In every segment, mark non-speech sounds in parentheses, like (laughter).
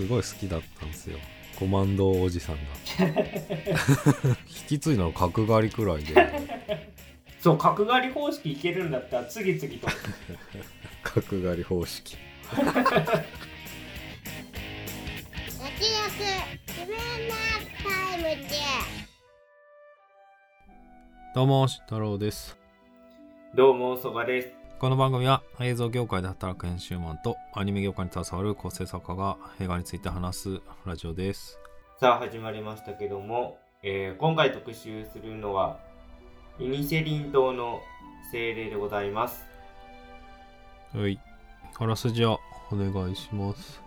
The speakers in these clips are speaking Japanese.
すごい好きだったんですよ。コマンドおじさんが。引き継いだの角刈りくらいで。そう角刈り方式いけるんだったら次々と。(laughs) 角刈り方式。どうも慎太郎です。どうもそばですこの番組は映像業界で働く編集マンとアニメ業界に携わる構成作家が映画について話すラジオです。さあ始まりましたけども、えー今回特集するのはイニシェリン島の精霊でございます。はい。あらすじをお願いします。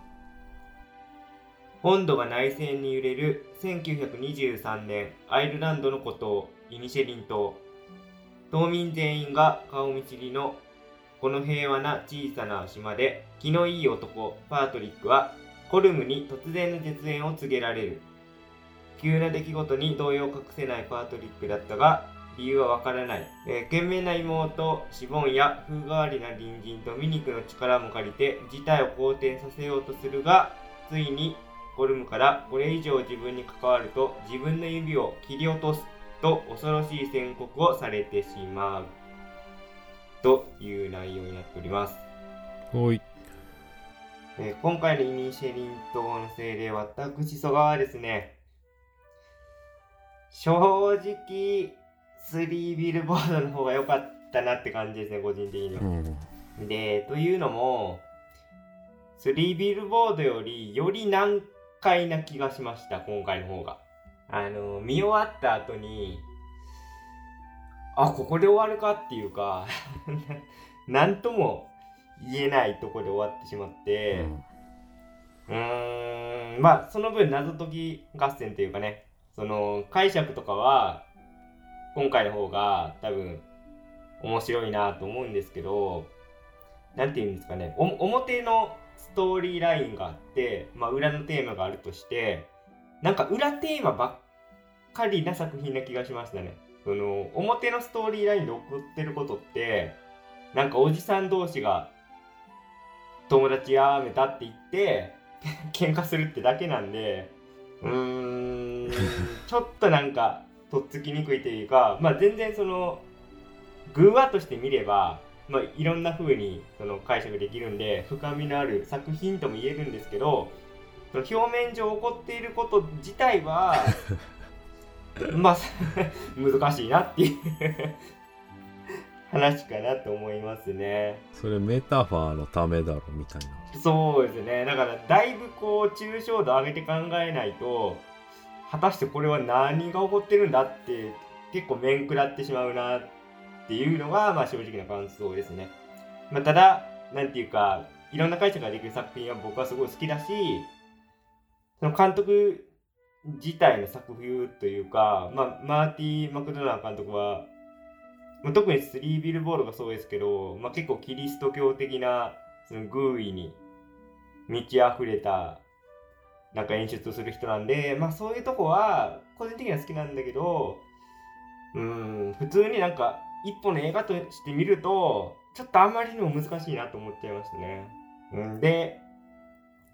本土が内戦に揺れる1923年アイルランドの孤島イニシェリン島島民全員が顔見知りのこの平和な小さな島で気のいい男パートリックはコルムに突然の絶縁を告げられる。急な出来事に動揺を隠せないパートリックだったが理由はわからない、えー、懸命な妹シボンや風変わりな隣人ドミニクの力も借りて事態を好転させようとするがついにコルムからこれ以上自分に関わると自分の指を切り落とすと恐ろしい宣告をされてしまう。という内容になっております、おい。えー今回のイニシェリン島の精霊私曽我はですね正直3ビルボードの方が良かったなって感じですね個人的に。はうん。で、というのも、3ビルボードよりより難解な気がしました、今回の方が。あの、見終わった後に、あ、ここで終わるかっていうか、(laughs) なんとも言えないとこで終わってしまって、うーん、まあ、その分謎解き合戦っていうかね、その解釈とかは、今回の方が多分面白いなと思うんですけど、なんて言うんですかね、表のストーリーラインがあって、まあ、裏のテーマがあるとして、なんか裏テーマばっかりな作品な気がしましたね。その、表のストーリーラインで起こってることって、なんかおじさん同士が友達やめたって言って、(laughs) 喧嘩するってだけなんで、うーん、(laughs) ちょっとなんか、とっつきにくいというか、まあ全然その、偶話として見れば、まあ、いろんな風にその解釈できるんで深みのある作品とも言えるんですけど表面上起こっていること自体は (laughs) まあ (laughs) 難しいなっていう話かなと思いますね。それメタファーのためだろみたいなそうですねだからだいぶこう抽象度上げて考えないと果たしてこれは何が起こってるんだって結構面食らってしまうなっていうのが、まあ、正直な感想ですね。まあ、ただなんていうかいろんな解釈ができる作品は僕はすごい好きだしその監督自体の作風というか、まあ、マーティー・マクドナー監督は、まあ、特にスリービルボールがそうですけど、まあ、結構キリスト教的なそのグーイに満ち溢れたなんか演出をする人なんで、まあそういうとこは個人的には好きなんだけど、うん、普通になんか一本の映画として見ると、ちょっとあまりにも難しいなと思っちゃいましたね。うん、で、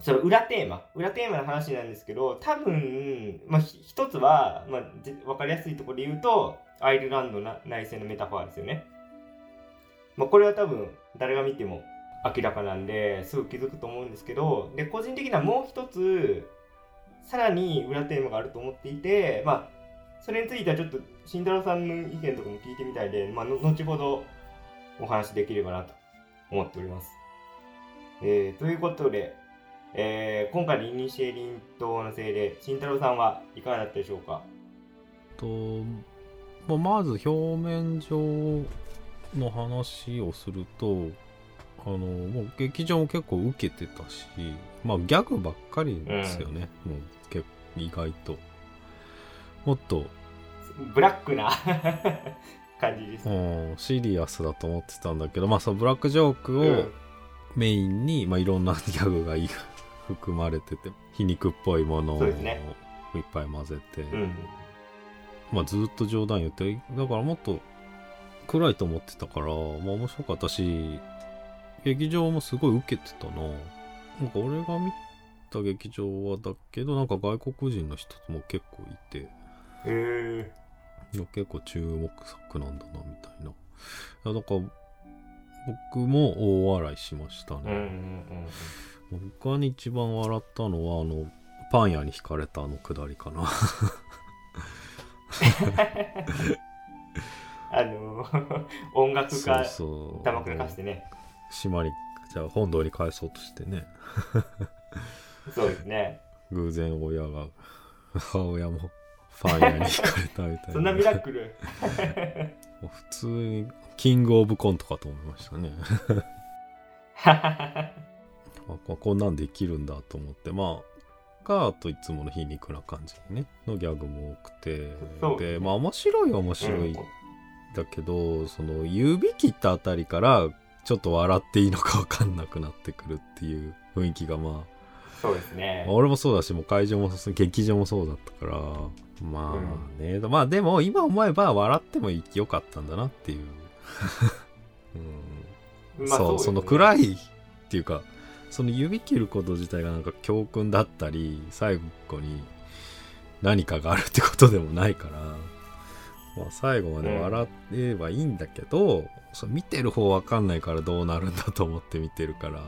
その裏テーマ、裏テーマの話なんですけど、多分、まあ一つは、まあわかりやすいところで言うと、アイルランドな内戦のメタファーですよね。まあこれは多分誰が見ても明らかなんですぐ気づくと思うんですけどで個人的にはもう一つさらに裏テーマがあると思っていてまあそれについてはちょっと慎太郎さんの意見とかも聞いてみたいで、まあ、の後ほどお話できればなと思っております。えー、ということで、えー今回のイニシエリン島のせいで慎太郎さんはいかがだったでしょうか？と、まあ、まず表面上の話をするとあのもう劇場も結構受けてたしまあギャグばっかりですよね、もう結構意外と。もっと、ブラックな (laughs) 感じです。うん、シリアスだと思ってたんだけどまあそのブラックジョークをうん。メインに、まあ、いろんなギャグがい含まれてて皮肉っぽいものをいっぱい混ぜて、うん。まあ、ずっと冗談言ってだからもっと暗いと思ってたから、まあ、面白かったし劇場もすごい受けてたな。なんか俺が見た劇場はだけどなんか外国人の人も結構いて。へえ結構注目作なんだなみたいな。いやだから僕も大笑いしましたうんうんね、うん他に一番笑ったのはあのパン屋に惹かれたあのくだりかな。(laughs) あの音楽家玉倉かしてね。島にじゃあ本堂に返そうとしてね。そうですね。偶然親が母親もパン屋に惹かれたみたいな。そんなミラクル？(laughs) 普通にキングオブコントかと思いましたね。あ (laughs) ここんなんできるんだと思って。まあかあといつもの皮肉な感じねのギャグも多くて。でまあ面白いは面白いうんだけど、その指切ったあたりからちょっと笑っていいのか分かんなくなってくるっていう雰囲気がまそうですね。あ俺もそうだしもう会場もそう劇場もそうだったからまあね、まあでも今思えば笑ってもよかったんだなっていう、う (laughs) んまあそうその暗いっていうかその指切ること自体がなんか教訓だったり最後に何かがあるってことでもないから、まあ、最後まで笑えばいいんだけど、そう見てる方わかんないからどうなるんだと思って見てるから。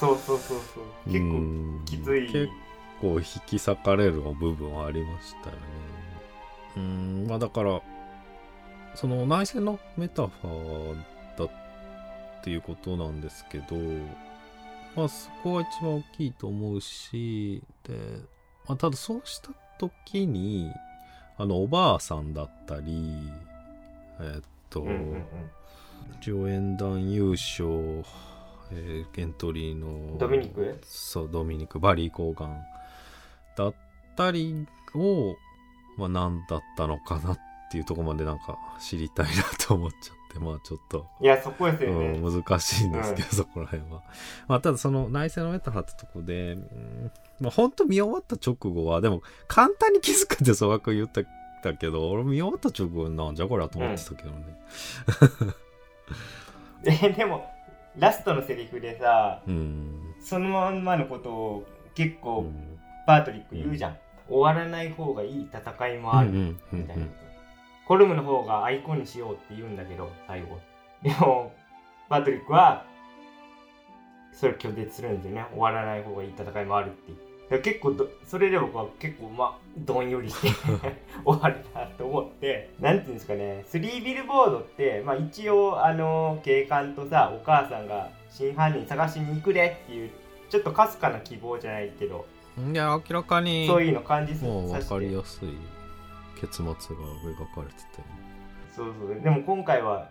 そうそうそうそう。結構うん。きつい。結構引き裂かれる部分はありましたよね。うん。まあだからその内戦のメタファーだっていうことなんですけどまあそこは一番大きいと思うしで、まあ、ただそうした時にあのおばあさんだったりえっと、うんうんうん。助演団優勝、えーエントリーのドミニクそうドミニクバリー・コーガンだったりを、まあ、何だったのかなっていうところまでなんか知りたいなと思っちゃってまあちょっと、いやそこですよね、うん、難しいんですけど、そこら辺は、まあ、ただその内戦のメタファーってとこで、うんまあ、本当見終わった直後はでも簡単に気づくって総額言っただけど俺見終わった直後なんじゃこりゃと思ってたけどね。えでもラストのセリフでさうん、そのまんまのことを結う構ん。バートリック言うじゃん、終わらない方がいい戦いもある、うんうんうんみたいな。ことコルムの方がアイコンにしようって言うんだけど最後。でもバートリックはそれを拒絶するんですよね。終わらない方がいい戦いもあるって。だ結構どそれで僕は結構まあどんよりして (laughs) 終わるなと思って。なんていうんですかね。スリービルボードって、まあ、一応あの警官とさお母さんが真犯人探しに行くでっていうちょっとかすかな希望じゃないけど、いや明らかにそういうの感じさもう分かりやすい結末が描かれてて。そうそう。でも今回は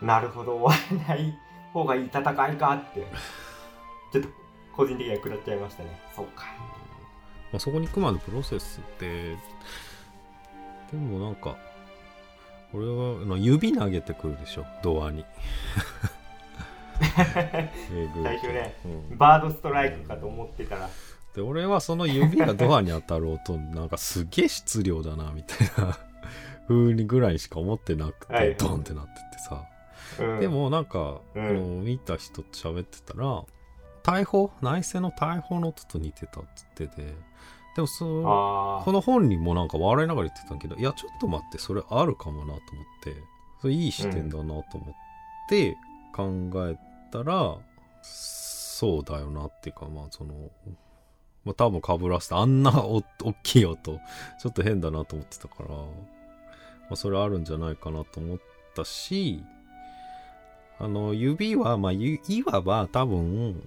なるほど終わらない方がいい戦いかって (laughs) ちょっと個人的には食らっちゃいましたね。そうか。まあ、そこに行くまでプロセスってでもなんか俺はあの指投げてくるでしょドアに。(laughs) 最初ね、(laughs) うん。バードストライクかと思ってたらで俺はその指がドアに当たる音なんかすげえ質量だなみたいな風にぐらいしか思ってなくて、はい。ドンってなっててさ。うん。でもなんか、うん。あの見た人と喋ってたら大砲？内戦の大砲の音と似てたって言っててでもそこの本人もなんか笑いながら言ってたけどいやちょっと待ってそれあるかもなと思ってそれいい視点だなと思って考えたら、そうだよなっていうかまあそのまあ多分かぶらせてあんなお (laughs) 大きい音。ちょっと変だなと思ってたから、まあ、それあるんじゃないかなと思ったしあの指はまあいわば多分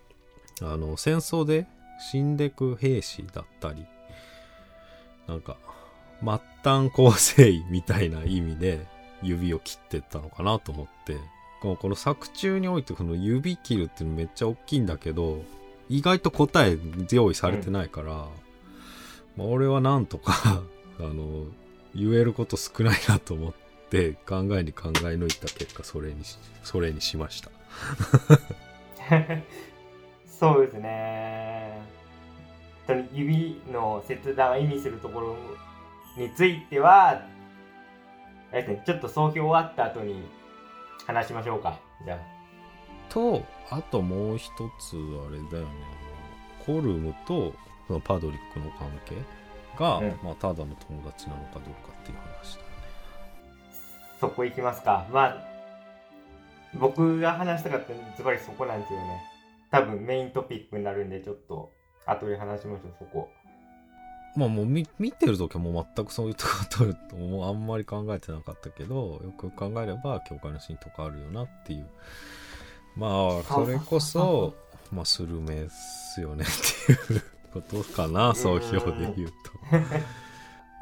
あの戦争で死んでく兵士だったりなんか末端構成員みたいな意味で指を切ってったのかなと思って。このこの作中においてこの指切るっていうのめっちゃ大きいんだけど意外と答え用意されてないから、まあ、俺はなんとか (laughs) あの言えること少ないなと思って考えに考え抜いた結果それにそれにしました。(laughs) そうですね。指の切断を意味するところについてはあれですねちょっと総評終わった後に話しましょうか。じゃあ。とあともう一つあれだよねコルムとそのパドリックの関係が、うんまあ、ただの友達なのかどうかっていう話だよねそこ行きますか。まあ、僕が話したかったズバリそこなんですよね。多分メイントピックになるんで、ちょっと後で話しましょう、そこ。まあもう見見てる時はもう全くそういうこともうあんまり考えてなかったけどよく考えれば教会のシーンとかあるよなっていうまあそれこそまあスルメっすよねっていうことかな総評で言うと。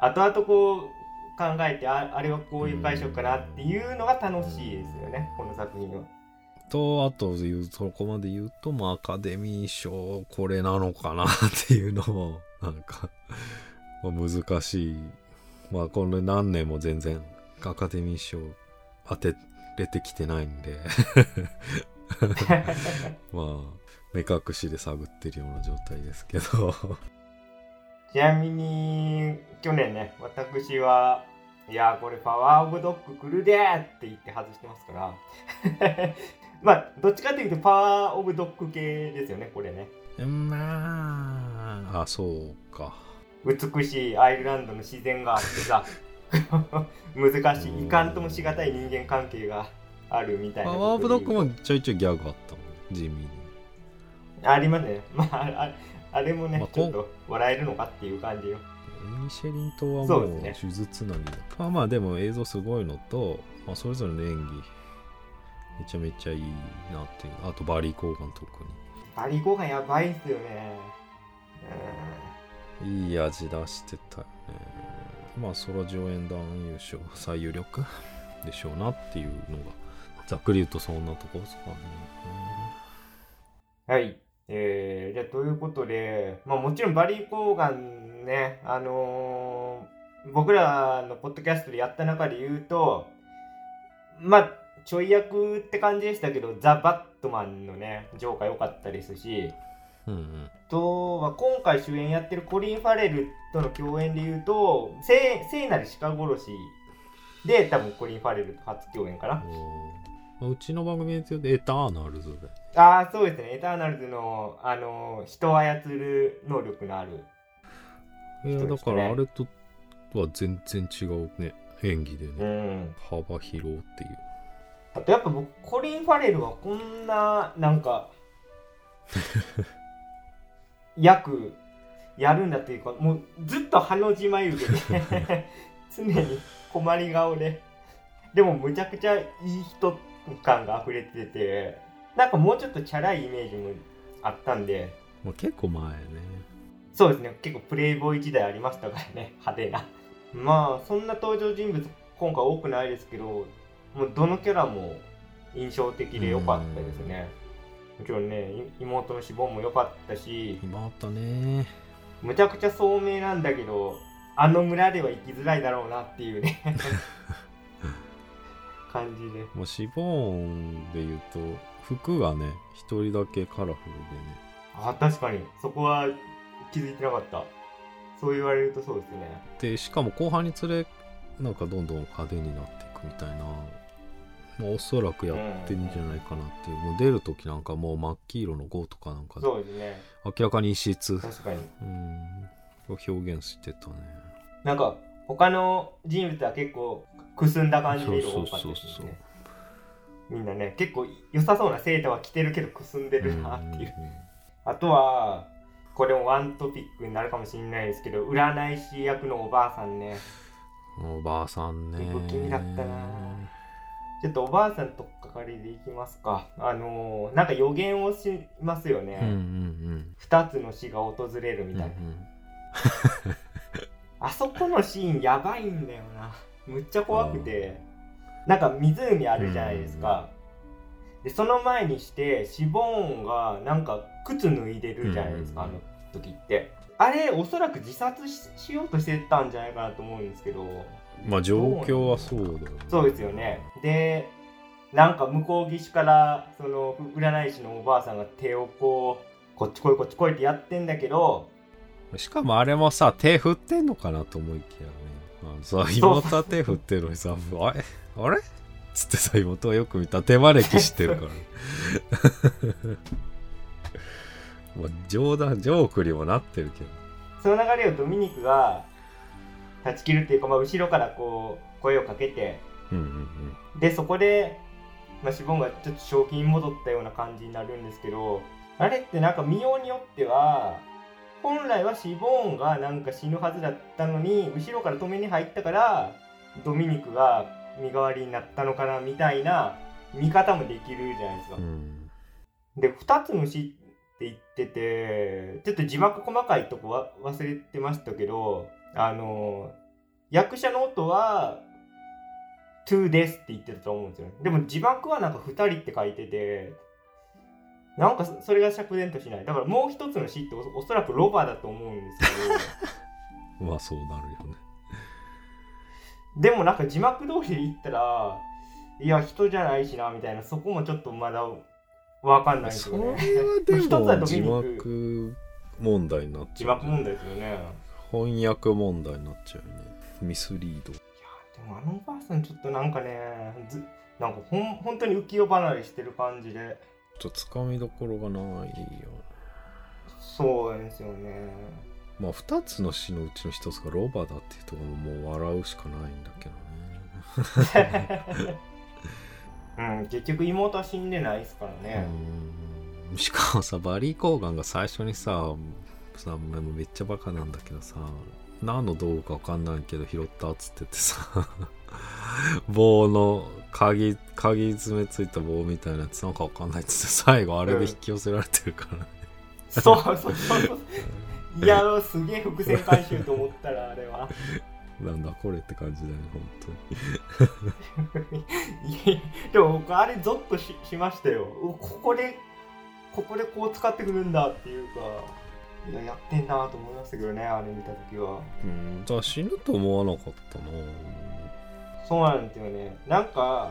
(laughs) 後々こう考えて、ああれはこういう解釈かなっていうのが楽しいですよね、この作品は。とあと言うそこまで言うとまあアカデミー賞これなのかなっていうのも (laughs) なんか、まあ、難しい。まあこれ何年も全然アカデミー賞当てれてきてないんで (laughs) まあ目隠しで探ってるような状態ですけど。ちなみに、去年ね、私は、いや、これパワーオブドッグ来るでーって言って外してますから。(laughs) まあ、どっちかというとパワーオブドッグ系ですよね、これね。まあ。あそうか。美しいアイルランドの自然があってさ、(laughs) 難しい、いかんともしがたい人間関係があるみたいなパワーオブドッグ言うもちょいちょいギャグあったもんね地味に。ありますね。(laughs) まあ、ああれもね、まあちょっと笑えるのかっていう感じよ。ミシェリン島はもう手術なりだまあまあでも映像すごいのと、まあ、それぞれの演技めちゃめちゃいいなっていう。あとバリー・コーガン特バリゴーガンやばいっすよね。にいい味出してたよね。まあそら上演団優勝最有力 (laughs) でしょうなっていうのがざっくり言うとそんなとこですかね。うん。はい。えー、じゃあ、ということで、まあもちろんバリー・コーガンね、あのー僕らのポッドキャストでやった中で言うと、まあ、ちょい役って感じでしたけど、ザ・バットマンのね、ジョーカー良かったですし、うんうん。あとは今回主演やってるコリン・ファレルとの共演で言うと聖聖なる鹿殺しで多分コリン・ファレルと初共演かなおーうちの番組で言うとエターナルズで。ああそうですね。エターナルズのあの人を操る能力のある。いやだからあれとは全然違うね。演技でうね、ん。幅広っていう。あとやっぱ僕コリン・ファレルはこんななんか (laughs) 役やるんだっていうかもうずっとハの字眉毛で (laughs) 常に困り顔で。でもむちゃくちゃいい人感が溢れててなんかもうちょっとチャラいイメージもあったんで。まあ、結構前ね。そうですね。結構プレイボーイ時代ありましたからね。(laughs) 派手な。まあそんな登場人物今回多くないですけどもうどのキャラも印象的で良かったですね。もちろんねい妹の死亡も良かったし。今あったね。むちゃくちゃ聡明なんだけどあの村では生きづらいだろうなっていうね (laughs) 感じで。もうシボーンで言うと服がね一人だけカラフルでね。あ確かに。そこは気づいてなかった。そう言われるとそうですね。でしかも後半につれなんかどんどん派手になっていくみたいな。まあおそらくやってんじゃないかなっていう、もう出る時なんかもう真っ黄色の5とかなんかそうですね。明らかに異質。確かに。うん。表現してたね。なんか他の人物は結構くすんだ感じで色多かったですね。みんなね結構良さそうなセーターは着てるけどくすんでるなっていう。あとはこれもワントピックになるかもしれないですけど占い師役のおばあさんね。うんおばあさんね。不気味だったな。ちょっとおばあさんとっかかりでいきますか。あのーなんか予言をしますよね、うんうんうん。二つの死が訪れるみたいな、(laughs) あそこのシーンやばいんだよなむっちゃ怖くてなんか湖あるじゃないですか、でその前にしてシボーンがなんか靴脱いでるじゃないですか、うんあの時って。あれおそらく自殺ししようとしてたんじゃないかなと思うんですけど。まあ状況はそうだよね。そうですよね。でなんか向こう岸からその占い師のおばあさんが手をこうこっち来いこっち来いってやってんだけどしかもあれもさ手振ってんのかなと思いきやねさ妹は手振ってるのにさあれあれ?つってさ妹はよく見たら手招きしてるから。まあ、冗談ジョークにもなってるけど。その流れをドミニクが断ち切るっていうか、まあ、後ろからこう声をかけてうんうんうん。でそこで、まあ、シボンがちょっと正気に戻ったような感じになるんですけどあれってなんか見ようによっては本来はシボーンがなんか死ぬはずだったのに後ろから止めに入ったからドミニクが身代わりになったのかなみたいな見方もできるじゃないですかう。んで2つの死って言っててちょっと字幕細かいとこは忘れてましたけどあの役者の音は「to です」って言ってたと思うんですよねでも字幕はなんか2人って書いててなんかそそれが釈然としない。だからもう一つの死っておおそらくロバだと思うんですけど。(laughs) まあそうなるよね。でもなんか字幕通りで言ったらいや人じゃないしなみたいなそこもちょっとまだわかんないんですよね。で一つはドミも字幕問題になっちゃう、字幕問題ですよね。翻訳問題になっちゃうよね。ミスリード。いやでもあのおばあさんちょっとなんかねずなんかほん本当に浮世離れしてる感じでとつかみどころがないよ。そうですよね。まあ2つの詩のうちの1つがロバだっていうところももう笑うしかないんだけどね。うん結局妹は死んでないですからね、うん。しかもさバリー・コーガンが最初にささめっちゃバカなんだけどさ何の道具か分かんないけど拾ったっつっててさ (laughs) 棒の鍵鍵爪ついた棒みたいなやつなんか分かんないっつって最後あれで引き寄せられてるからね、そうそうそうそう。いやすげえ伏線回収と思ったらあれは。(laughs) なんだこれって感じだよね本 (laughs) いやでも僕あれゾッとししましたよ。うここでここでこう使ってくるんだっていうかいややってんなと思いましたけどねあれ見た時は。当にうんじゃあ死ぬと思わなかったなそうなんですよね。なんか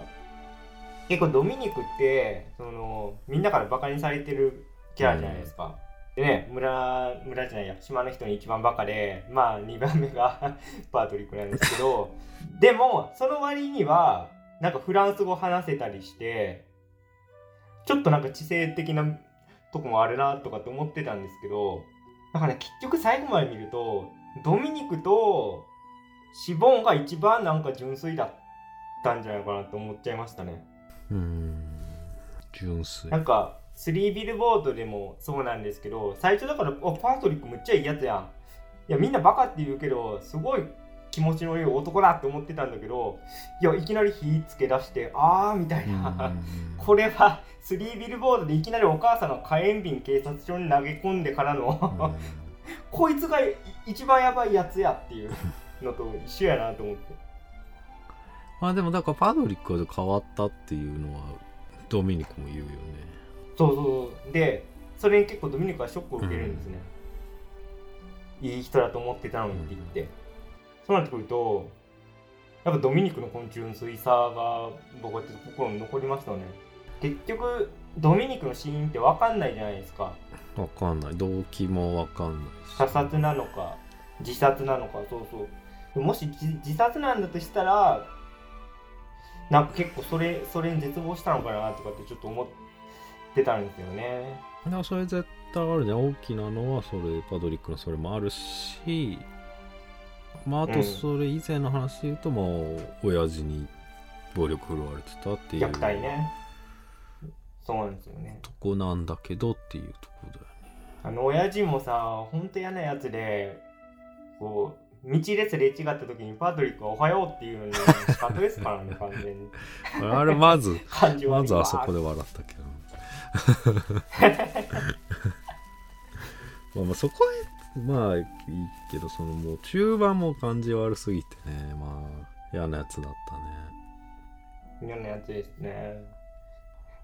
結構ドミニクってそのみんなからバカにされてるキャラじゃないですか、でね村村じゃないや島の人に一番バカでまあ2番目が (laughs) パートリックなんですけど (laughs) でもその割にはなんかフランス語話せたりしてちょっとなんか知性的なとこもあるなとかって思ってたんですけどだから、ね、結局最後まで見るとドミニクとシボンが一番なんか純粋だったんじゃないかなと思っちゃいましたね。うん。純粋。なんか3ビルボードでもそうなんですけど最初だからおパートリックむっちゃいいやつやん。いやみんなバカって言うけどすごい気持ちのいい男だって思ってたんだけどいやいきなり火つけ出してあーみたいな、これは3ビルボードでいきなりお母さんの火炎瓶警察署に投げ込んでからの、(laughs) こいつがい一番やばいやつやっていうのと一緒やなと思って。まあでもだからパドリックが変わったっていうのはドミニクも言うよね。そうそうでそれに結構ドミニクはショックを受けるんですね、いい人だと思ってたのにって言って、そうなってくるとやっぱドミニクのこの純粋さが僕はちょっと心に残りましたね。結局ドミニクの死因って分かんないじゃないですか。わかんない。動機もわかんないし。他殺なのか自殺なのかそうそうもし自自殺なんだとしたらなんか結構それそれに絶望したのかなとかってちょっと思ってたんですよね。だからそれ絶対あるね。大きなのはそれパドリックのそれもあるしまああとうんそれ以前の話で言うと、まあ親父に暴力振るわれてたっていう虐待ね。そうなんですよね。とこなんだけどっていうとこだよね。あの親父もさほんと嫌なやつでこう道ですれ違った時にパトリックは「おはよう」っていうのに仕方ですからね完全に。あれまずまずあそこでわ笑ったけど。(laughs) まあまあそこへまあいいけどそのもう中盤も感じ悪すぎてね。まあ嫌なやつだったね。嫌なやつですね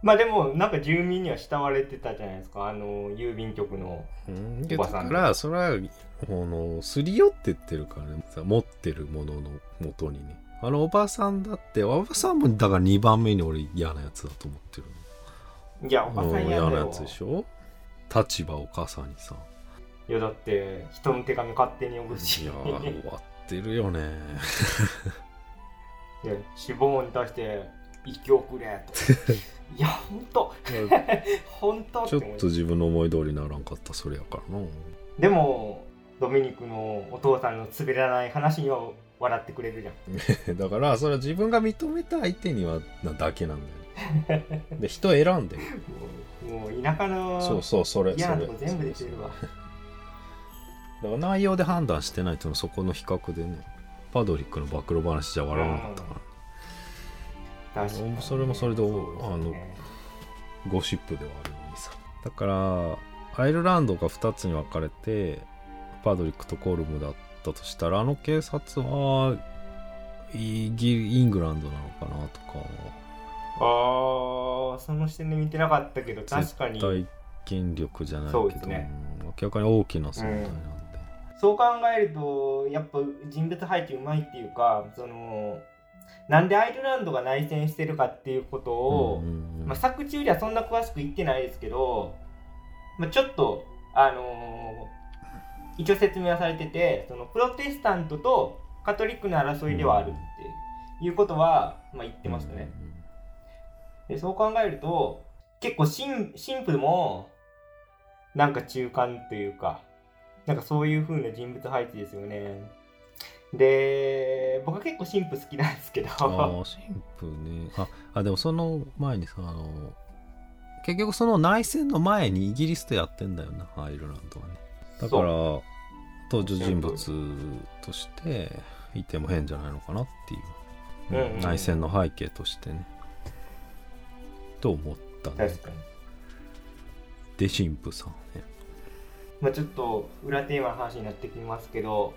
まあでもなんか住民には慕われてたじゃないですか。あの郵便局のうん、おばさん。だからそれはこのすり寄ってってるからねさ持ってるものの元にね。あのおばさんだっておばさんもだから2番目に俺嫌なやつだと思ってる。いやおばさんの嫌なやつでしょ？立場を傘にさ。いやだって人の手紙勝手に読むし。いやー終わってるよね。(laughs) で死亡に対して息をくれといやほん。とほんとちょっと自分の思い通りにならんかったそれやからな。でもドミニクのお父さんの滑らない話には笑ってくれるじゃん。(laughs) だからそれは自分が認めた相手にはなだけなんだよね。(laughs) で人選んでる。もう田舎のそうそうそれ嫌なとこ全部出てるわ。だから内容で判断してないというのはそこの比較でねパドリックの暴露話じゃ笑わなかったから、確かにそれもそれでそうですねゴシップではあるのにさ。だからアイルランドが2つに分かれてパドリックとコルムだったとしたらあの警察はイギイングランドなのかなとか。あーその視点で見てなかったけど確かに。絶対権力じゃないけど、ねうん明らかに大きな存在なんで、そう考えるとやっぱ人物配置うまいっていうかそのなんでアイルランドが内戦してるかっていうことを、まあ、作中ではそんな詳しく言ってないですけど、まあ、ちょっとあのー一応説明はされててそのプロテスタントとカトリックの争いではあるっていうことは、まあ、言ってましたね。でそう考えると結構神神父もなんか中間というかなんかそういう風な人物配置ですよねで僕は結構神父好きなんですけど。ああ神父ね。ああでもその前にさあの結局その内戦の前にイギリスとやってんだよなアイルランドはね。だから登場人物としていても変じゃないのかなっていう、うんうんうん。内戦の背景としてね。と思ったね。確かに、で神父さんね。まあ、ちょっと裏テーマの話になってきますけど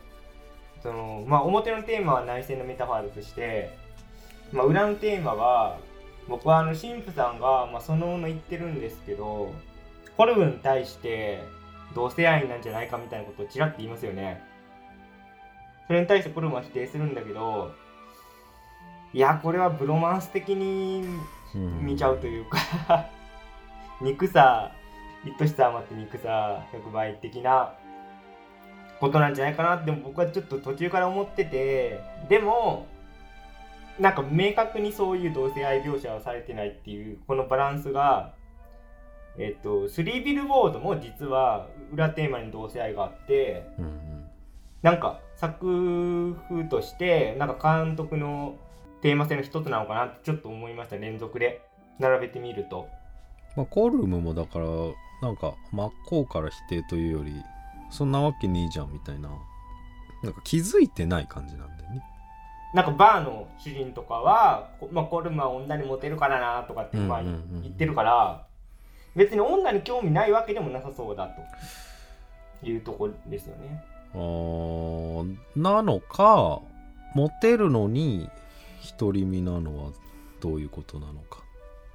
そのまあ表のテーマは内戦のメタファーとして、まあ、裏のテーマは僕はあの神父さんが、まあ、そのもの言ってるんですけどホルムに対して同性愛なんじゃないかみたいなことをちらっと言いますよね。それに対してホルムは否定するんだけどいやこれはブロマンス的にうん見ちゃうというか (laughs) 憎さ愛しさ余って憎さ100倍的なことなんじゃないかなって僕はちょっと途中から思っててでもなんか明確にそういう同性愛描写はされてないっていうこのバランスがえっとスリービルボードも実は裏テーマに同性愛があってうんうん。なんか作風としてなんか監督のテーマ性の一つなのかなってちょっと思いました連続で。並べてみると。まあ、コルムもだからなんか真っ向から否定というよりそんなわけねえじゃんみたいな。なんか気づいてない感じなんだよね。なんかバーの主人とかは、こまあ、コルムは女にモテるからなとかってまあうんうんうん言ってるから別に女に興味ないわけでもなさそうだと。いうところですよね。あーなのかモテるのに独り身なのはどういうことなのか。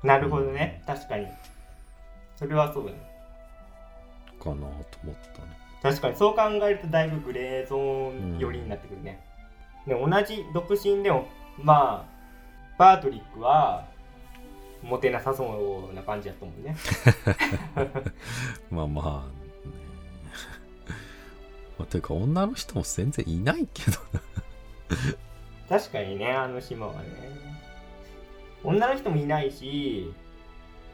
なるほどね、確かに。それはそうだね。かなと思ったね確かに。そう考えるとだいぶグレーゾーン寄りになってくるね、で同じ独身でもまあバートリックはモテなさそうな感じやったもんね。(laughs) まあまあね。(laughs) まあ、ていうか女の人も全然いないけどな。確かにねあの島はね。女の人もいないし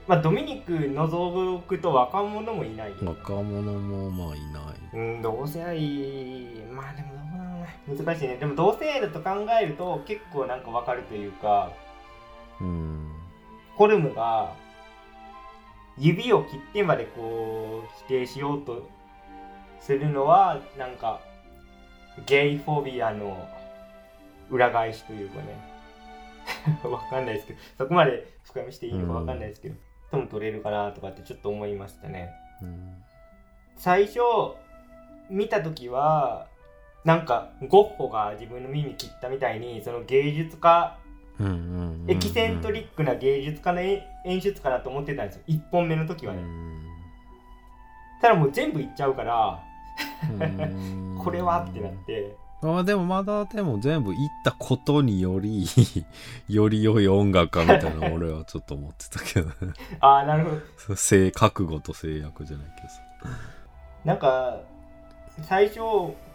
まあドミニク除くと若者もいない。よ若者もまあいない。うん同性愛まあでもどうだろうね難しいね。でも同性愛だと考えると結構なんかわかるというかうん。ホルムが指を切ってまでこう否定しようとするのはなんかゲイフォビアの裏返しというかね。(laughs) わかんないですけど。そこまで深みしていいのかわかんないですけど、とも取れるかなとかってちょっと思いましたね。うん。最初見た時はなんかゴッホが自分の耳切ったみたいにその芸術家うんうんうんうんエキセントリックな芸術家の演演出かなと思ってたんですよ。1本目の時はね、ただもう全部いっちゃうからうん。(laughs) これはってなってあでもまだでも全部言ったことにより (laughs) より良い音楽かみたいな俺はちょっと思ってたけど (laughs) ああなるほど。性覚悟と制約じゃないけどさ。なんか最初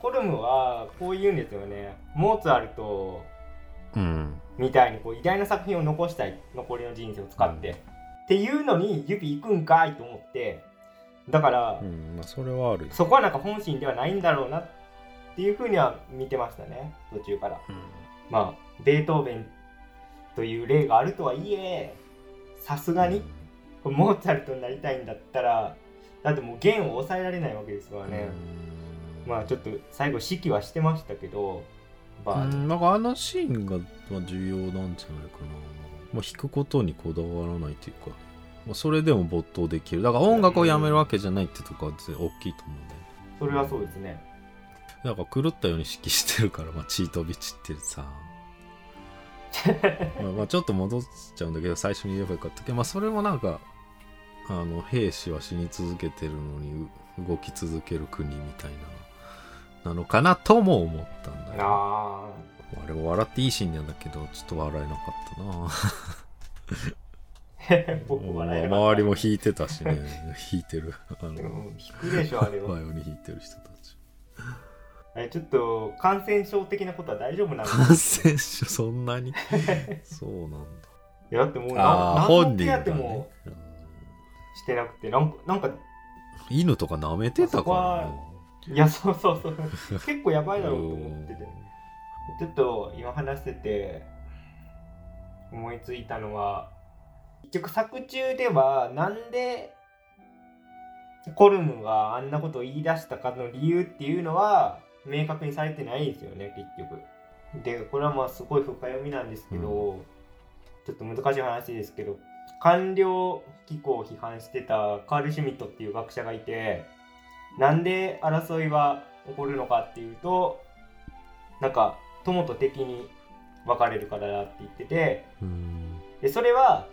コルムはこう言うんですよね。モーツァルトうん。みたいにこう偉大な作品を残したい。残りの人生を使って、っていうのに指行くんかいと思って。だから、うんまあそれはあるよ。そこはなんか本心ではないんだろうなっていうふうには見てましたね途中から。まあベートーベンという例があるとはいえさすがにモーツァルトになりたいんだったらだってもう弦を抑えられないわけですからね、まあちょっと最後指揮はしてましたけどまあ、うん、なんかあのシーンがまあ重要なんじゃないかな、まあ、弾くことにこだわらないというか、まあ、それでも没頭できる。だから音楽をやめるわけじゃないってとこは大きいと思うんだよね。それはそうですねなんか狂ったように指揮してるから、まあ、チートビチってさ。(laughs) まあまあちょっと戻っちゃうんだけど最初に言えばよかったけど、まあ、それもなんかあの兵士は死に続けてるのにう動き続ける国みたいななのかなとも思ったんだよ。ああれも笑っていいシーンなんだけどちょっと笑えなかったな。あ (laughs) 僕笑えなか周りも弾いてたしね。弾いてる。あのうん引くでしょあれは。バイオリン弾いてる人たちあれちょっと感染症的なことは大丈夫なんですか？感染症そんなに？(laughs) そうなんだ。いやだってもうああな何の手当てもしてなくてなんかなん。か犬とか舐めてたからねいやそうそうそう。結構やばいだろうと思ってて。ちょっと今話してて思いついたのは結局作中ではなんでコルムがあんなことを言い出したかの理由っていうのは明確にされてないんですよね結局。でこれはまあすごい深読みなんですけど、ちょっと難しい話ですけど官僚機構を批判してたカール・シュミットっていう学者がいてなんで争いは起こるのかっていうとなんか友と敵に分かれるからだって言っててうん。でそれは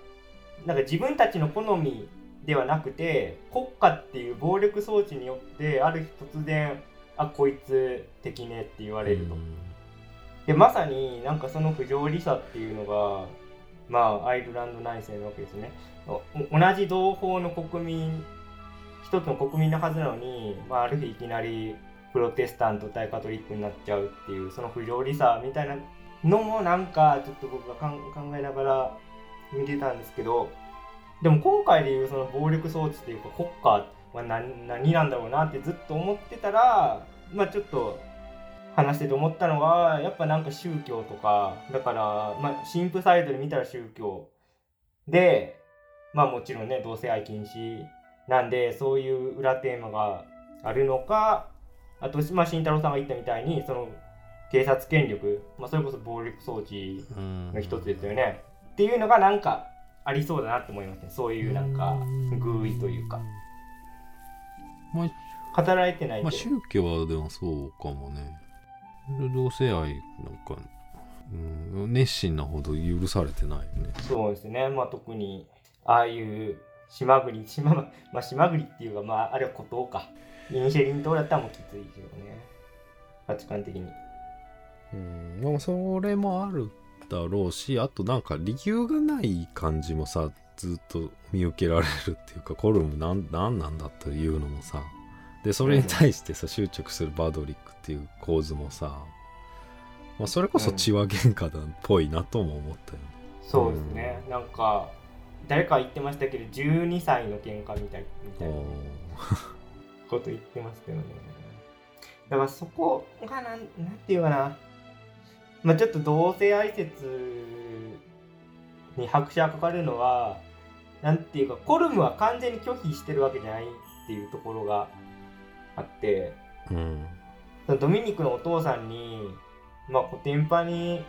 なんか自分たちの好みではなくて国家っていう暴力装置によってある日突然あこいつ敵ねって言われると。でまさになんかその不条理さっていうのがまあアイルランド内戦なわけですねお同じ同胞の国民一つの国民のはずなのに、まあ、ある日いきなりプロテスタント対カトリックになっちゃうっていうその不条理さみたいなのもなんかちょっと僕が考えながら見てたんですけどでも今回でいうその暴力装置っていうか国家は何何なんだろうなってずっと思ってたらまあちょっと話してて思ったのはやっぱなんか宗教とかだから、まあ、神父サイドで見たら宗教でまあもちろんね同性愛禁止なんでそういう裏テーマがあるのかあと、まあ、慎太郎さんが言ったみたいにその警察権力、まあ、それこそ暴力装置うんの一つですよね、っていうのがなんかありそうだなって思いますね。そういうなんか偶意というかまあ語られてないまあけど宗教はでもそうかもね。同性愛なんか、うん、熱心なほど許されてないよね。そうですね、まあ、特にああいう島国島, (laughs) まあ、島国っていうか、まあ、あれは孤島か。イニシェリン島だったらもうきついですよね。価値観的に。うんでもそれもあるだろうしあとなんか理由がない感じもさずっと見受けられるっていうかコルムなんなんなんだというのもさ。でそれに対してさ執着するバドリックっていう構図もさ、まあ、それこそ血は喧嘩だっぽいなとも思ったよね、そうですね、なんか誰か言ってましたけど12歳の喧嘩みたいみたいな。こと言ってましたよね。だからそこがなんなんていうかな。まあちょっと同性愛説に拍車がかかるのはなんていうかコルムは完全に拒否してるわけじゃないっていうところがあってうんそのドミニクのお父さんにまあコテンパに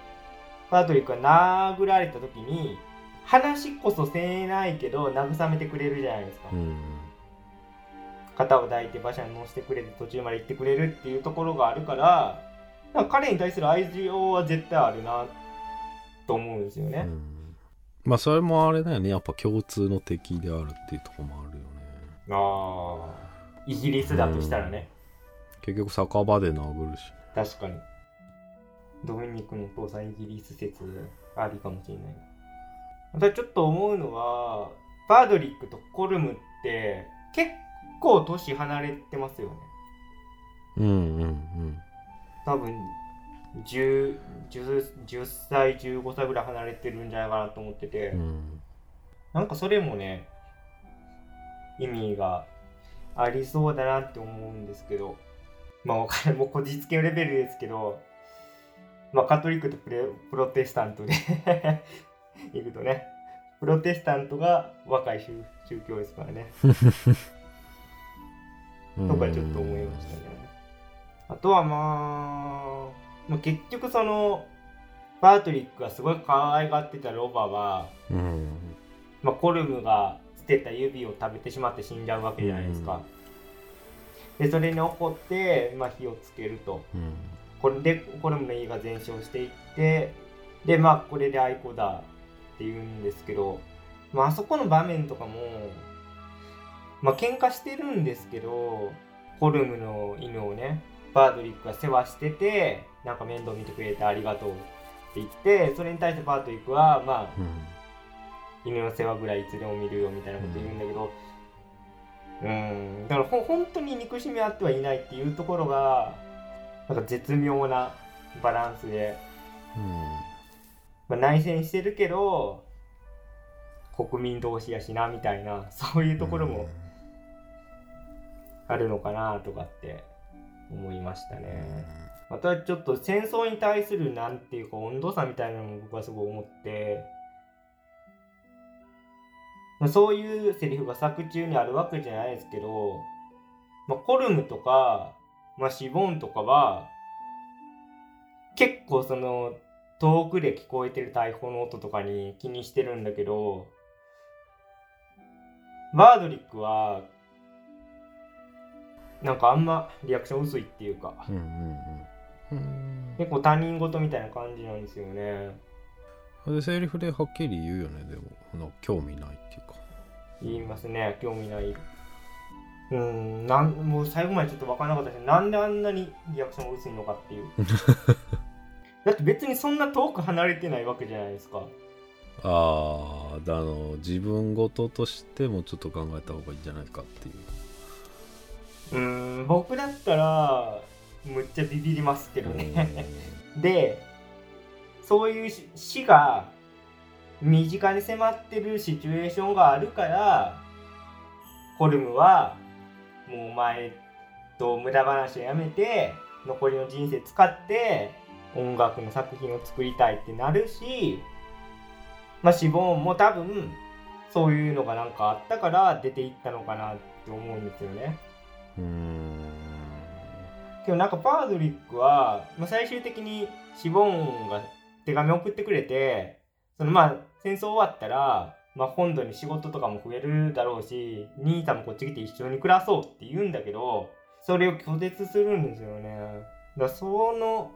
パトリックが殴られた時に話こそせえないけど慰めてくれるじゃないですか、うん肩を抱いて馬車に乗せてくれて途中まで行ってくれるっていうところがあるから彼に対する愛情は絶対あるなと思うんですよね、うん。まあそれもあれだよね。やっぱ共通の敵であるっていうところもあるよね。ああイギリスだとしたらね、結局酒場で殴るし。確かに。ドミニクのお父さんイギリス説ありかもしれない。またちょっと思うのはバードリックとコルムって結構年離れてますよね。うんうんうん。多分 10, 10, 10歳15歳ぐらい離れてるんじゃないかなと思ってて、うんなんかそれもね意味がありそうだなって思うんですけど。まあわかるもうこじつけのレベルですけど。まあカトリックとプレプロテスタントで (laughs) いくとね。プロテスタントが若い宗宗教ですからね。(laughs) とかちょっと思いましたね。あとはまあ、まあ、結局そのバートリックがすごい可愛がってたロバは、うんまあ、コルムが捨てた指を食べてしまって死んじゃうわけじゃないですか。でそれに怒って、まあ、火をつけると。うんこれでコルムの家が全焼していってでまあこれで愛子だって言うんですけど、まああそこの場面とかもまあ喧嘩してるんですけどコルムの犬をねバードリックが世話しててなんか面倒見てくれてありがとうって言ってそれに対してバードリックはまあうん。犬の世話ぐらいいつでも見るよみたいなこと言うんだけどうん。だからほ本当に憎しみあってはいないっていうところがなんか絶妙なバランスで、まあ、内戦してるけど国民同士やしなみたいなそういうところもあるのかなとかって思いましたね。またちょっと戦争に対するなんていうか温度差みたいなのも僕はすごい思って、まあ、そういうセリフが作中にあるわけじゃないですけど、まあ、コルムとか、まあ、シボンとかは結構その遠くで聞こえてる大砲の音とかに気にしてるんだけどバードリックはなんかあんまリアクション薄いっていうか。うんうんうん。結構他人事みたいな感じなんですよね。うんでセリフではっきり言うよねでも。なんか興味ないっていうか。言いますね。興味ない。うん。なんもう最後までちょっと分からなかったですなんであんなにリアクションが薄いのかっていう。(laughs) だって別にそんな遠く離れてないわけじゃないですか。あーあの自分事としてもちょっと考えた方がいいんじゃないかっていう。うん僕だったらむっちゃビビりますけどね。(laughs) でそういうし死が身近に迫ってるシチュエーションがあるからコルムはもうお前と無駄話をやめて残りの人生使って音楽の作品を作りたいってなるしまあシボーンも多分そういうのがなんかあったから出ていったのかなって思うんですよね。うーんけどなんかパードリックは、まあ、最終的にシボンが手紙送ってくれてそのまあ戦争終わったら、まあ、本土に仕事とかも増えるだろうし兄さんもこっち来て一緒に暮らそうって言うんだけどそれを拒絶するんですよね。だからその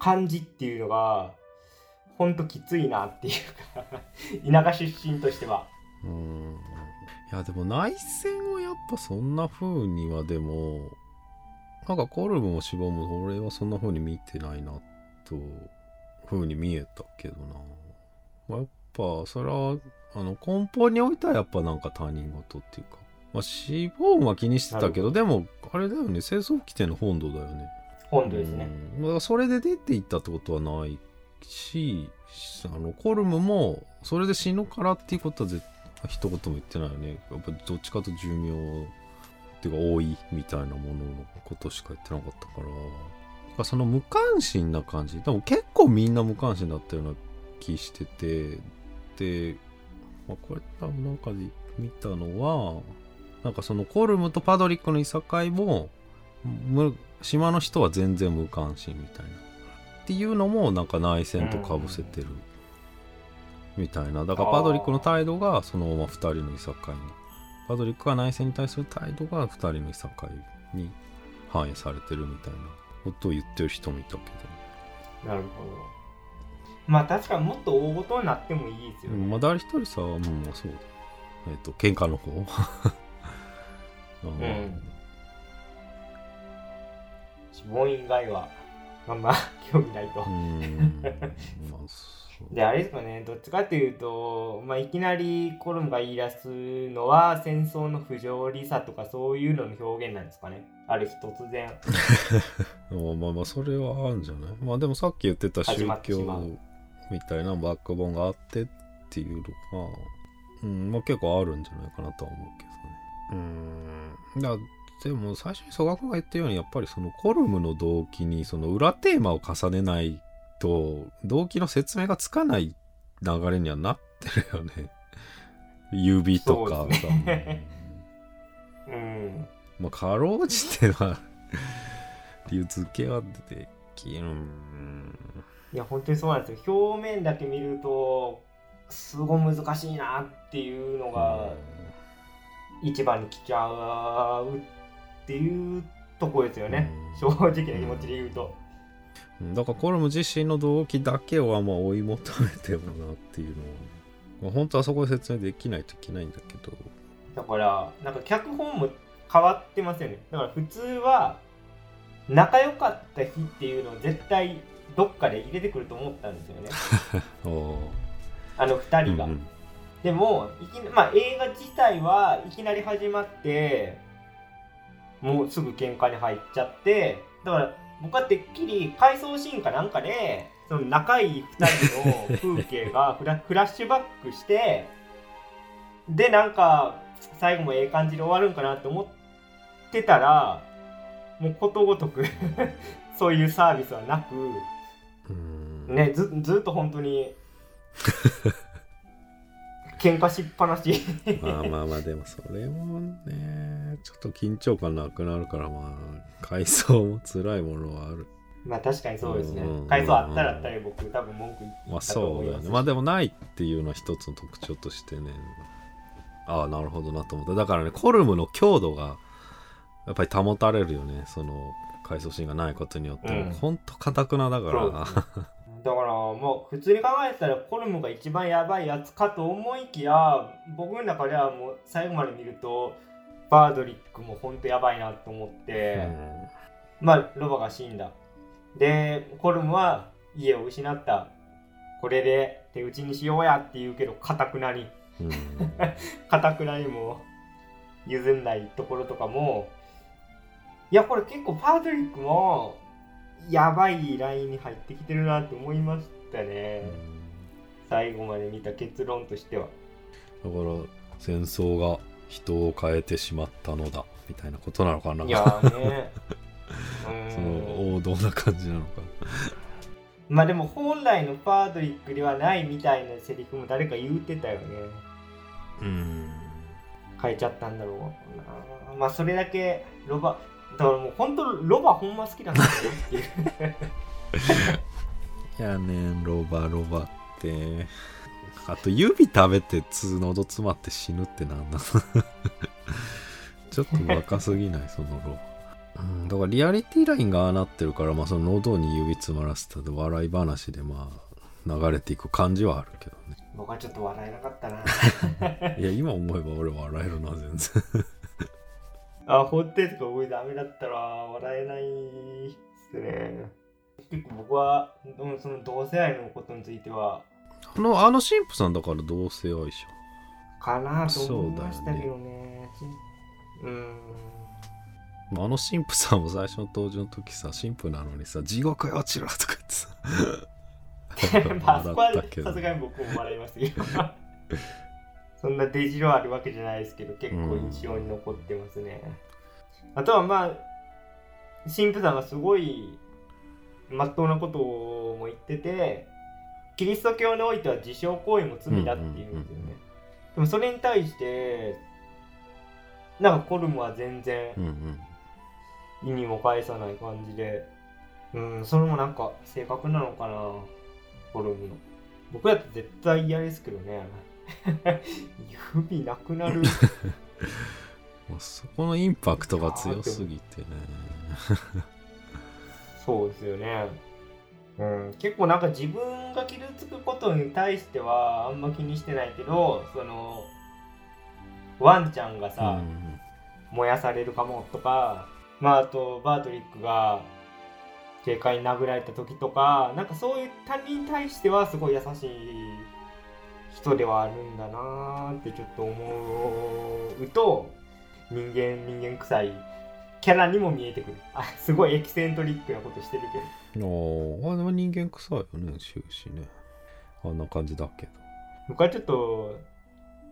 感じっていうのがほんときついなっていうか田舎出身としては。うん。いやでも内戦をやっぱそんな風にはでもなんかコルムもシボも俺はそんな風に見てないなと風に見えたけどな、まあ、やっぱそれはあの根本においてはやっぱなんか他人事っていうか。まあシボンは気にしてたけどなでもあれだよね。戦争起点の本土だよね。本土ですね。うん。だからそれで出ていったってことはないしあのコルムもそれで死ぬからっていうことは絶一言も言ってないよね。やっぱどっちかと寿命っていうか多いみたいなもののことしか言ってなかったから。その無関心な感じ。でも結構みんな無関心だったような気してて。で、まあ、これ多分なんかで見たのはなんかそのコルムとパドリックのいさかいも島の人は全然無関心みたいな。っていうのもなんか内戦とかぶせてるみたいな。だからパドリックの態度がそのまま2人のいさかいにパドリックが内戦に対する態度が2人のいさかいに反映されてるみたいなことを言ってる人もいたけなるほど。まあ確かにもっと大ごとになってもいいですよど、ね、まあ誰一人さもうそうだ。えっ、と喧嘩の方。(laughs) うん。死亡以外はあんま (laughs) 興味ないと。(laughs) で、あれですかね、どっちかっていうと、まあ、いきなりコルムが言い出すのは戦争の不条理さとかそういうのの表現なんですかね。ある日突然。ま (laughs) あまあまあそれはあるんじゃない？まあでもさっき言ってた宗教みたいなバックボーンがあってっていうのが、うん、まあ結構あるんじゃないかなとは思うけどね。うん。だでも最初に曽我君が言ったようにやっぱりそのコルムの動機にその裏テーマを重ねないと動機の説明がつかない流れにはなってるよね。(laughs) 指とかが。そうねうん。まあ、かろうじては理由付けはできる。うんいや、本当にそうなんですよ。表面だけ見ると、すごい難しいなっていうのが一番に来ちゃうっていうところですよね。正直な気持ちで言うと。うんだからコルム自身の動機だけはまあ追い求めてるなっていうのは、まあ、本当はそこで説明できないといけないんだけどだから、なんか脚本も変わってますよね。だから普通は、仲良かった日っていうのを絶対どっかで入れてくると思ったんですよね。(laughs) あの二人が。うんでもいきな、まあ、映画自体はいきなり始まってもうすぐ喧嘩に入っちゃってだから僕はてっきり回想シーンかなんかでその仲いい2人の風景が (laughs) フラフラッシュバックしてでなんか最後もええ感じで終わるんかなって思ってたらもうことごとくそういうサービスはなくうん。ねずずっと本当に (laughs) 喧嘩しっぱなし。まあまあまあでもそれもねちょっと緊張感なくなるからまあ回想も辛いものはある。まあ確かにそうですね。うん。回想あったらあったり僕多分文句言ったまあとそうだよねまあでもないっていうのは一つの特徴としてねああなるほどなと思った。だからねコルムの強度がやっぱり保たれるよねその回想シーンがないことによって、うん。ほんとかたくなだから。ねだからもう普通に考えたらコルムが一番やばいやつかと思いきや僕の中ではもう最後まで見るとバードリックもほんとやばいなと思って、まあロバが死んだ。でコルムは家を失った。これで手打ちにしようやって言うけどかたくなにうん。うんかたくなにも譲んないところとかもいやこれ結構パードリックもやばいラインに入ってきてるなって思いましたね、最後まで見た結論としては。だから戦争が人を変えてしまったのだみたいなことなのかな。いやーね。そ (laughs) うん。の王道な感じなのか。まあでも本来のパードリックではないみたいなセリフも誰か言うてたよね。うん。変えちゃったんだろうな。まあそれだけロバだからもう本当ロバほんま好きなんだよ。っていういやねんロバロバって。あと指食べてつ喉詰まって死ぬってなんだ (laughs) ちょっと若すぎない？そのロバ、うん、だからリアリティラインがああなってるから、まあ、その喉に指詰まらせたで笑い話でまあ流れていく感じはあるけどね。僕はちょっと笑えなかったな。(laughs) いや今思えば俺笑えるな全然あ、本当ですか僕ダメだったら笑えないっすね。結構僕は、うんその同性愛のことについては、あのあの神父さんだから同性愛者かなと思いましたけどね。う,、ん。あの神父さんも最初の登場の時さ神父なのにさ地獄へ落ちろとか言ってさ (laughs) まあ、そこはさすがに僕も笑いましたけど。そんなデジロあるわけじゃないですけど、結構印象に残ってますね。あとはまあ、神父さんがすごい、まっとうなことをも言ってて、キリスト教においては自傷行為も罪だっていうんですよね。うんうんうんうんでもそれに対して、なんかコルムは全然うんうん意にも返さない感じで、うん、それもなんか正確なのかな、コルムの。僕だって絶対嫌ですけどね。(laughs) 指なくなる。(laughs) もうそこのインパクトが強すぎてね (laughs) そうですよね。うん、結構なんか自分が傷つくことに対してはあんま気にしてないけど、その、ワンちゃんがさ、燃やされるかもとか、まああとバートリックが警戒に殴られた時とかなんかそういう他人に対してはすごい優しい人ではあるんだなーってちょっと思うと人間人間臭いキャラにも見えてくる。あすごいエキセントリックなことしてるけど。ああでも人間臭いよね終始ね。あんな感じだけど。僕はちょっと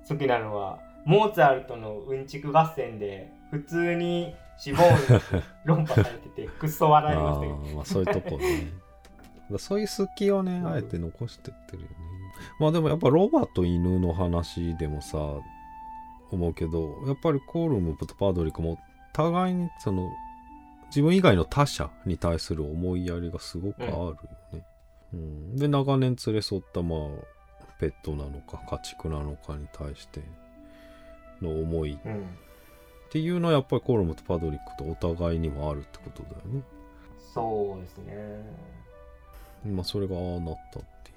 好きなのはモーツァルトのうんちく合戦で普通に死亡に論破されててクソ笑いましたけどまあそういうとこね。(laughs) だそういう隙をねあえて残してってるよねまあでもやっぱロバと犬の話でもさ思うけどやっぱりコールムとパドリックも互いにその自分以外の他者に対する思いやりがすごくあるよね、うん。で長年連れ添ったまあペットなのか家畜なのかに対しての思いっうん。ていうのはやっぱりコールムとパドリックとお互いにもあるってことだよね。そうですね。まあそれがああなったって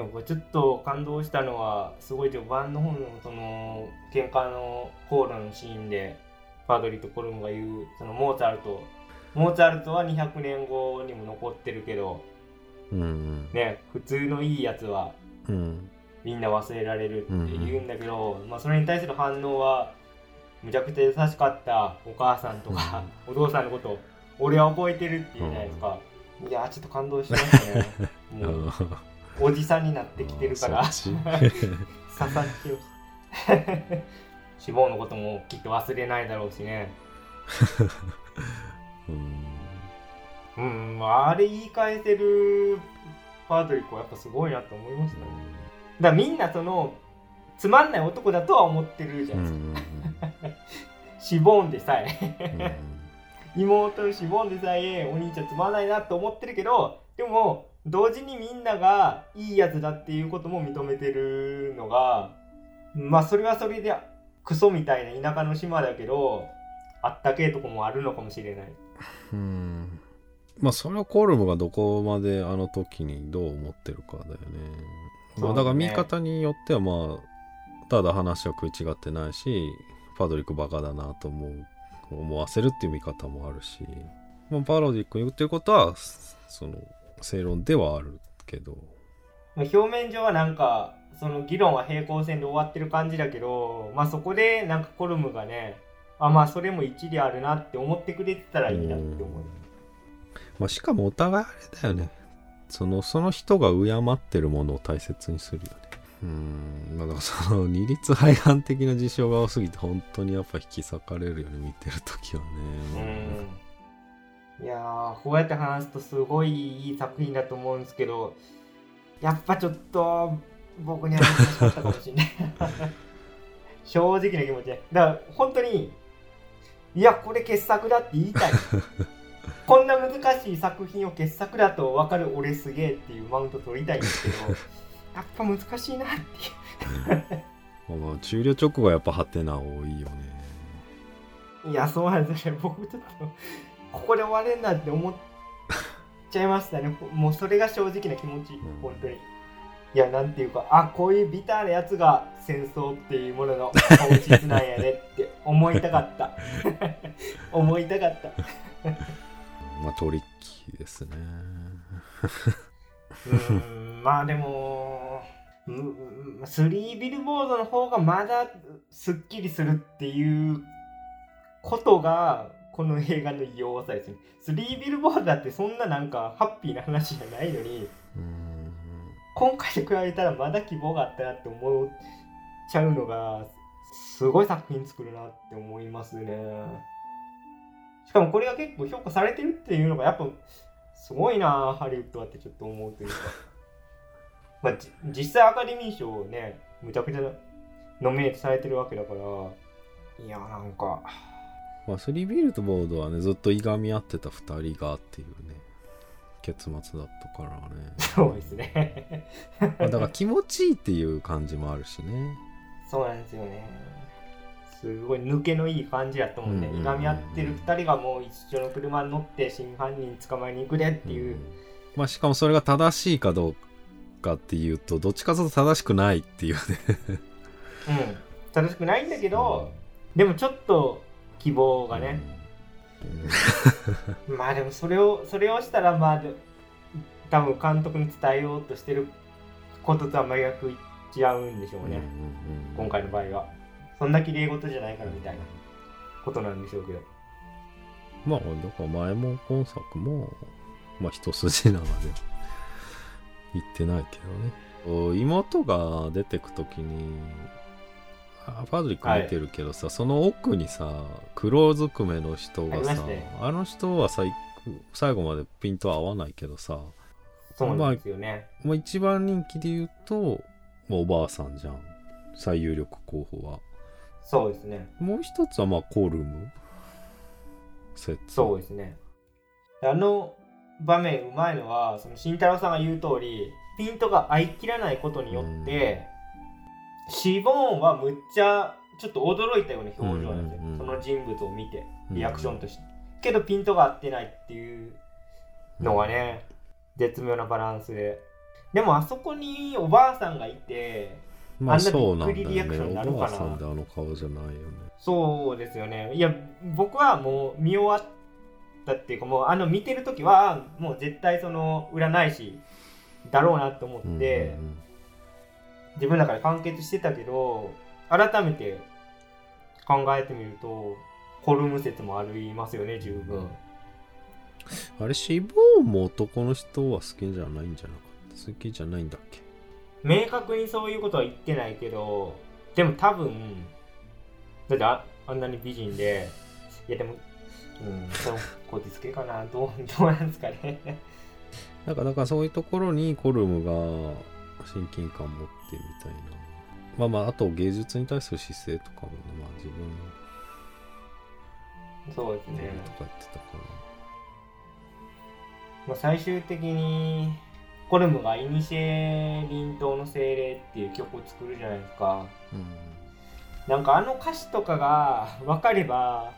でもちょっと感動したのはすごい序盤の方のその喧嘩のコーラのシーンでパドリとコルムが言うそのモーツァルト。モーツァルトは200年後にも残ってるけどうんね普通のいいやつはうんみんな忘れられるって言うんだけど、まあ、それに対する反応はむちゃくちゃ優しかったお母さんとか、お父さんのこと俺は覚えてるって言うじゃないですか、いやーちょっと感動しましたね。も (laughs) うおじさんになってきてるから。そっち刺さってる死亡のこともきっと忘れないだろうしね。うん。うん。あれ言い返せるパートリックはやっぱすごいなと思いましたね。だからみんなそのつまんない男だとは思ってるじゃうないん。ですか、シボンでさえ。妹のシボンでさえお兄ちゃんつまんないなと思ってるけどでも同時にみんながいいやつだっていうことも認めてるのがまあそれはそれでクソみたいな田舎の島だけどあったけえとこもあるのかもしれない。うん。まあそれはコルムがどこまであの時にどう思ってるかだよね。まあ、だから見方によってはまあただ話は食い違ってないしパドリックバカだなと思う思わせるっていう見方もあるし、まあ、パロディックに言ってることはその正論ではあるけど。表面上はなんかその議論は平行線で終わってる感じだけどまあそこでなんかコルムがねあまあそれも一理あるなって思ってくれてたらいいなって思う。まあ、しかもお互いあれだよね。そのその人が敬ってるものを大切にするよね。うん。まあだからその二律背反的な事象が多すぎて本当にやっぱ引き裂かれるよね見てる時はね。うんいやーこうやって話すとすごいいい作品だと思うんですけどやっぱちょっと僕には難しかったかもしれない。(laughs) 正直な気持ちねだから本当にいやこれ傑作だって言いたい。(laughs) こんな難しい作品を傑作だと分かる俺すげえっていうマウント取りたいんですけどやっぱ難しいなっていう。(laughs) まあ終了直後はやっぱハテナ多いよね。いや、そうなんですよね。僕ちょっと、ここで終われんなって思っちゃいましたね。(laughs) もうそれが正直な気持ち、ん本当に。いや、なんていうか、あ、こういうビターなやつが戦争っていうものの本質なんやねって思いたかった。(laughs) 思いたかった。(laughs) まあトリッキーですねうーん、まあでも、うん3ビルボードの方がまだすっきりするっていうことがこの映画の異様さですね。3ビルボードだってそんななんかハッピーな話じゃないのにうん今回と比べたらまだ希望があったなって思っちゃうのがすごい作品作るなって思いますね。しかもこれが結構評価されてるっていうのがやっぱすごいなハリウッドはってちょっと思うというか。(laughs) まあ、じ実際アカデミー賞ねむちゃくちゃノミネートされてるわけだからいやなんかまあスリービルとボードはねずっといがみ合ってた2人がっていうね結末だったからね。(laughs) そうですね。まあだから気持ちいいっていう感じもあるしね。そうなんですよね。すごい抜けのいい感じだと思うんで、うんうんうんいがみ合ってる2人がもう一緒の車に乗って真犯人捕まえに行くでっていう、んまあしかもそれが正しいかどうかっていうとどっちかというと正しくないっていうね。うん、正しくないんだけど、でもちょっと希望がね、(laughs) まあでもそれをそれをしたらまあで多分監督に伝えようとしてることとは真逆いっちゃうんでしょうね、今回の場合は。そんな綺麗事じゃないからみたいなことなんでしょうけど。まあだから前も今作もまあ一筋縄で。言ってないけどね。妹が出てく時にあパドリック見てるけどさ、その奥にさ黒ずくめの人がさあね。あの人はさ最後までピント合わないけどさそうなんですよね、まあ、一番人気で言うと、まあ、おばあさんじゃん。最有力候補は。そうですね。もう一つはまあコルム。説そうですね。あの場面うまいのはその慎太郎さんが言う通りピントが合い切らないことによって、シボーンはむっちゃちょっと驚いたような表情なんですよ、うんうんうん。その人物を見てリアクションとして、けどピントが合ってないっていうのがね、絶妙なバランスで。でもあそこにおばあさんがいてまああんなそうなんだびっくりリアクションになるかな。ばあさんであの顔じゃないよね。そうですよね。いや、僕はもう見終わったっていうか、もうあの見てる時は、もう絶対その占い師だろうなと思って、うん自分の中で完結してたけど、改めて考えてみると、コルム説もありますよね、十分。うんあれ脂肪も男の人は好きじゃないんじゃなかった？好きじゃないんだっけ？明確にそういうことは言ってないけど、でも多分、だってああんなに美人で、いやでも、うん、そのこじつけかな、どうどうなんですかね？(laughs) なんかだからそういうところにコルムが親近感持ってみたいな。まあまああと芸術に対する姿勢とかもねまあ自分そうですね。とか言ってたから、まあ、最終的にコルムが「イニシエ臨島の精霊」っていう曲を作るじゃないですか。なんかあの歌詞とかが分かれば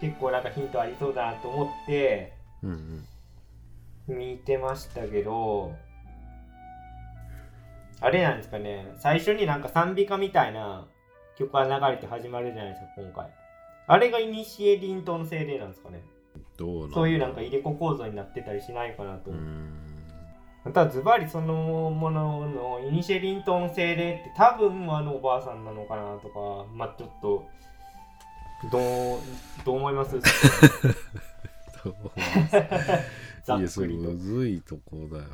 結構なんかヒントありそうだなと思ってうんうん。見てましたけどあれなんですかね。最初になんか賛美歌みたいな曲が流れて始まるじゃないですか今回。あれがイニシエ臨島の精霊なんですかね。どうそういうなんか入れ子構造になってたりしないかなとう思ってん。ただズバリそのもののイニシェリン島の精霊って多分あのおばあさんなのかなとかまあちょっとどうどう思います？(laughs) ざっいやそれくりと。むずいとこだよね。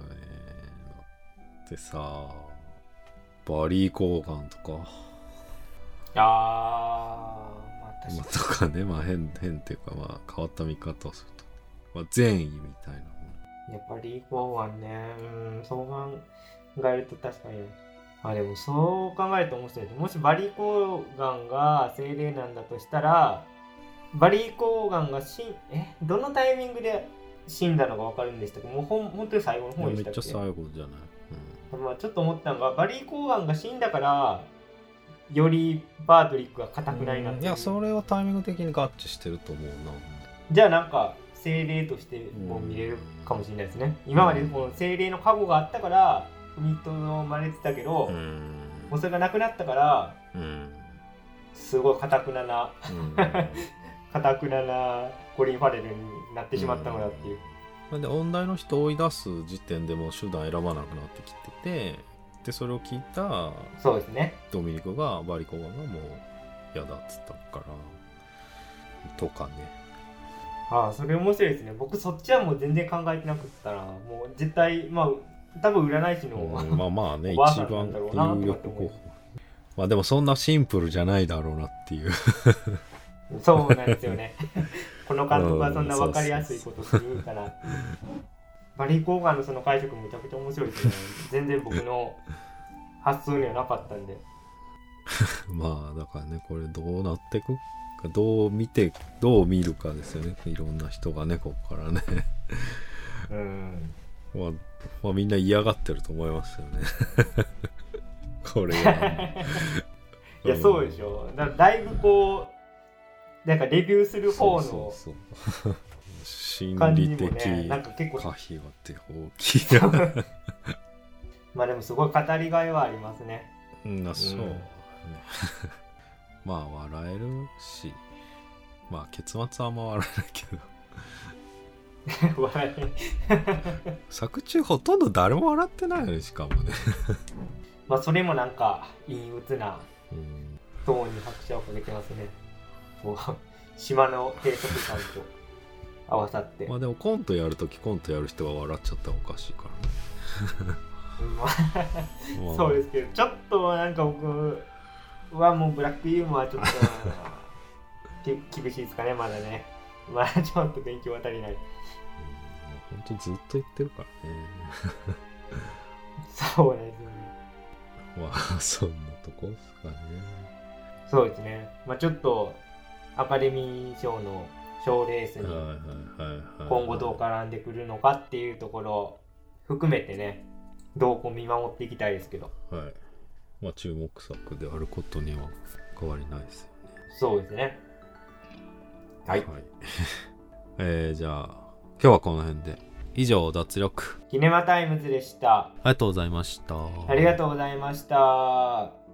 だってさバリー・コーガンとか、あーまあ確まあ、かとかね。まあ変変っていうかまあ変わった見方をすると、まあ、善意みたいなもにやっぱりコーワンね。うんそう考えると確かに。あでもそう考えると面白い。もしバリー・コーガンが精霊なんだとしたらバリー・コーガンが死んえ？どのタイミングで死んだのか分かるんでしたけ？どもうほん本当に最後の方でしたっけ？ちゃ最後じゃない、まあ、ちょっと思ったのがバリー・コーガンが死んだからよりバードリックが硬くないなっていやそれはタイミング的に合致してると思うな。じゃあなんか精霊としても見れるかもしれないですね。今までこの精霊の過去があったから踏みとどまれてたけど、うもんうそれがなくなったからうん。すごい硬くななうん。(laughs) 硬くななコリン・ファレルになってしまったのだっていう、なんで音大の人を追い出す時点でもう手段選ばなくなってきててでそれを聞いたそうですね。ドミニクがバリコガンがもう嫌だっつったからとかね。ああそれ面白いですね。僕そっちはもう全然考えてなくったなもう絶対まあ多分占い師の、うんまあまあねお一番有力候補まあでもそんなシンプルじゃないだろうなっていうそうなんですよね。(laughs) この監督はそんな分かりやすいことするかなっていう。バリー・コーガンのその解釈めちゃくちゃ面白いですね。全然僕の発想にはなかったんで。(laughs) まあだからねこれどうなってくかどう見てどう見るかですよねいろんな人がねここからねうん。まあ、まあみんな嫌がってると思いますよね (laughs) これはいや、そうでしょ。だだいぶこう、なんかレビューする方の感じ理的にもね、なんか結構、可否がって大きいよ (laughs) まあでもすごい語りがいはありますね。うんなそう、うんね。(laughs) まあ笑えるし。まあ結末はあんま笑えないけど。(laughs) 笑え作中ほとんど誰も笑ってないのにしかもね。まあそれもなんか陰鬱なうん。トーンに拍車をかけてますねこう島の閉塞感と合わさって、(laughs) まあでもコントやるときコントやる人が笑っちゃったらおかしいからね。う (laughs) んまあ。まあそうですけどちょっとなんか僕はもうブラックユーモアはちょっとき厳しいですかねまだね。(laughs) まだちょっと勉強は足りない。ほんとずっと言ってるからね。そうですね。まあそんなとこですかね。そうですね。まあちょっとアカデミー賞の賞レースにはいはいはいはい。今後どう絡んでくるのかっていうところを含めてねどうこう見守っていきたいですけど。はい。まあ注目作であることには変わりないですよね。そうですね。はい。(laughs) えー、じゃあ今日はこの辺で。以上脱力。キネマタイムズでした。ありがとうございました。ありがとうございました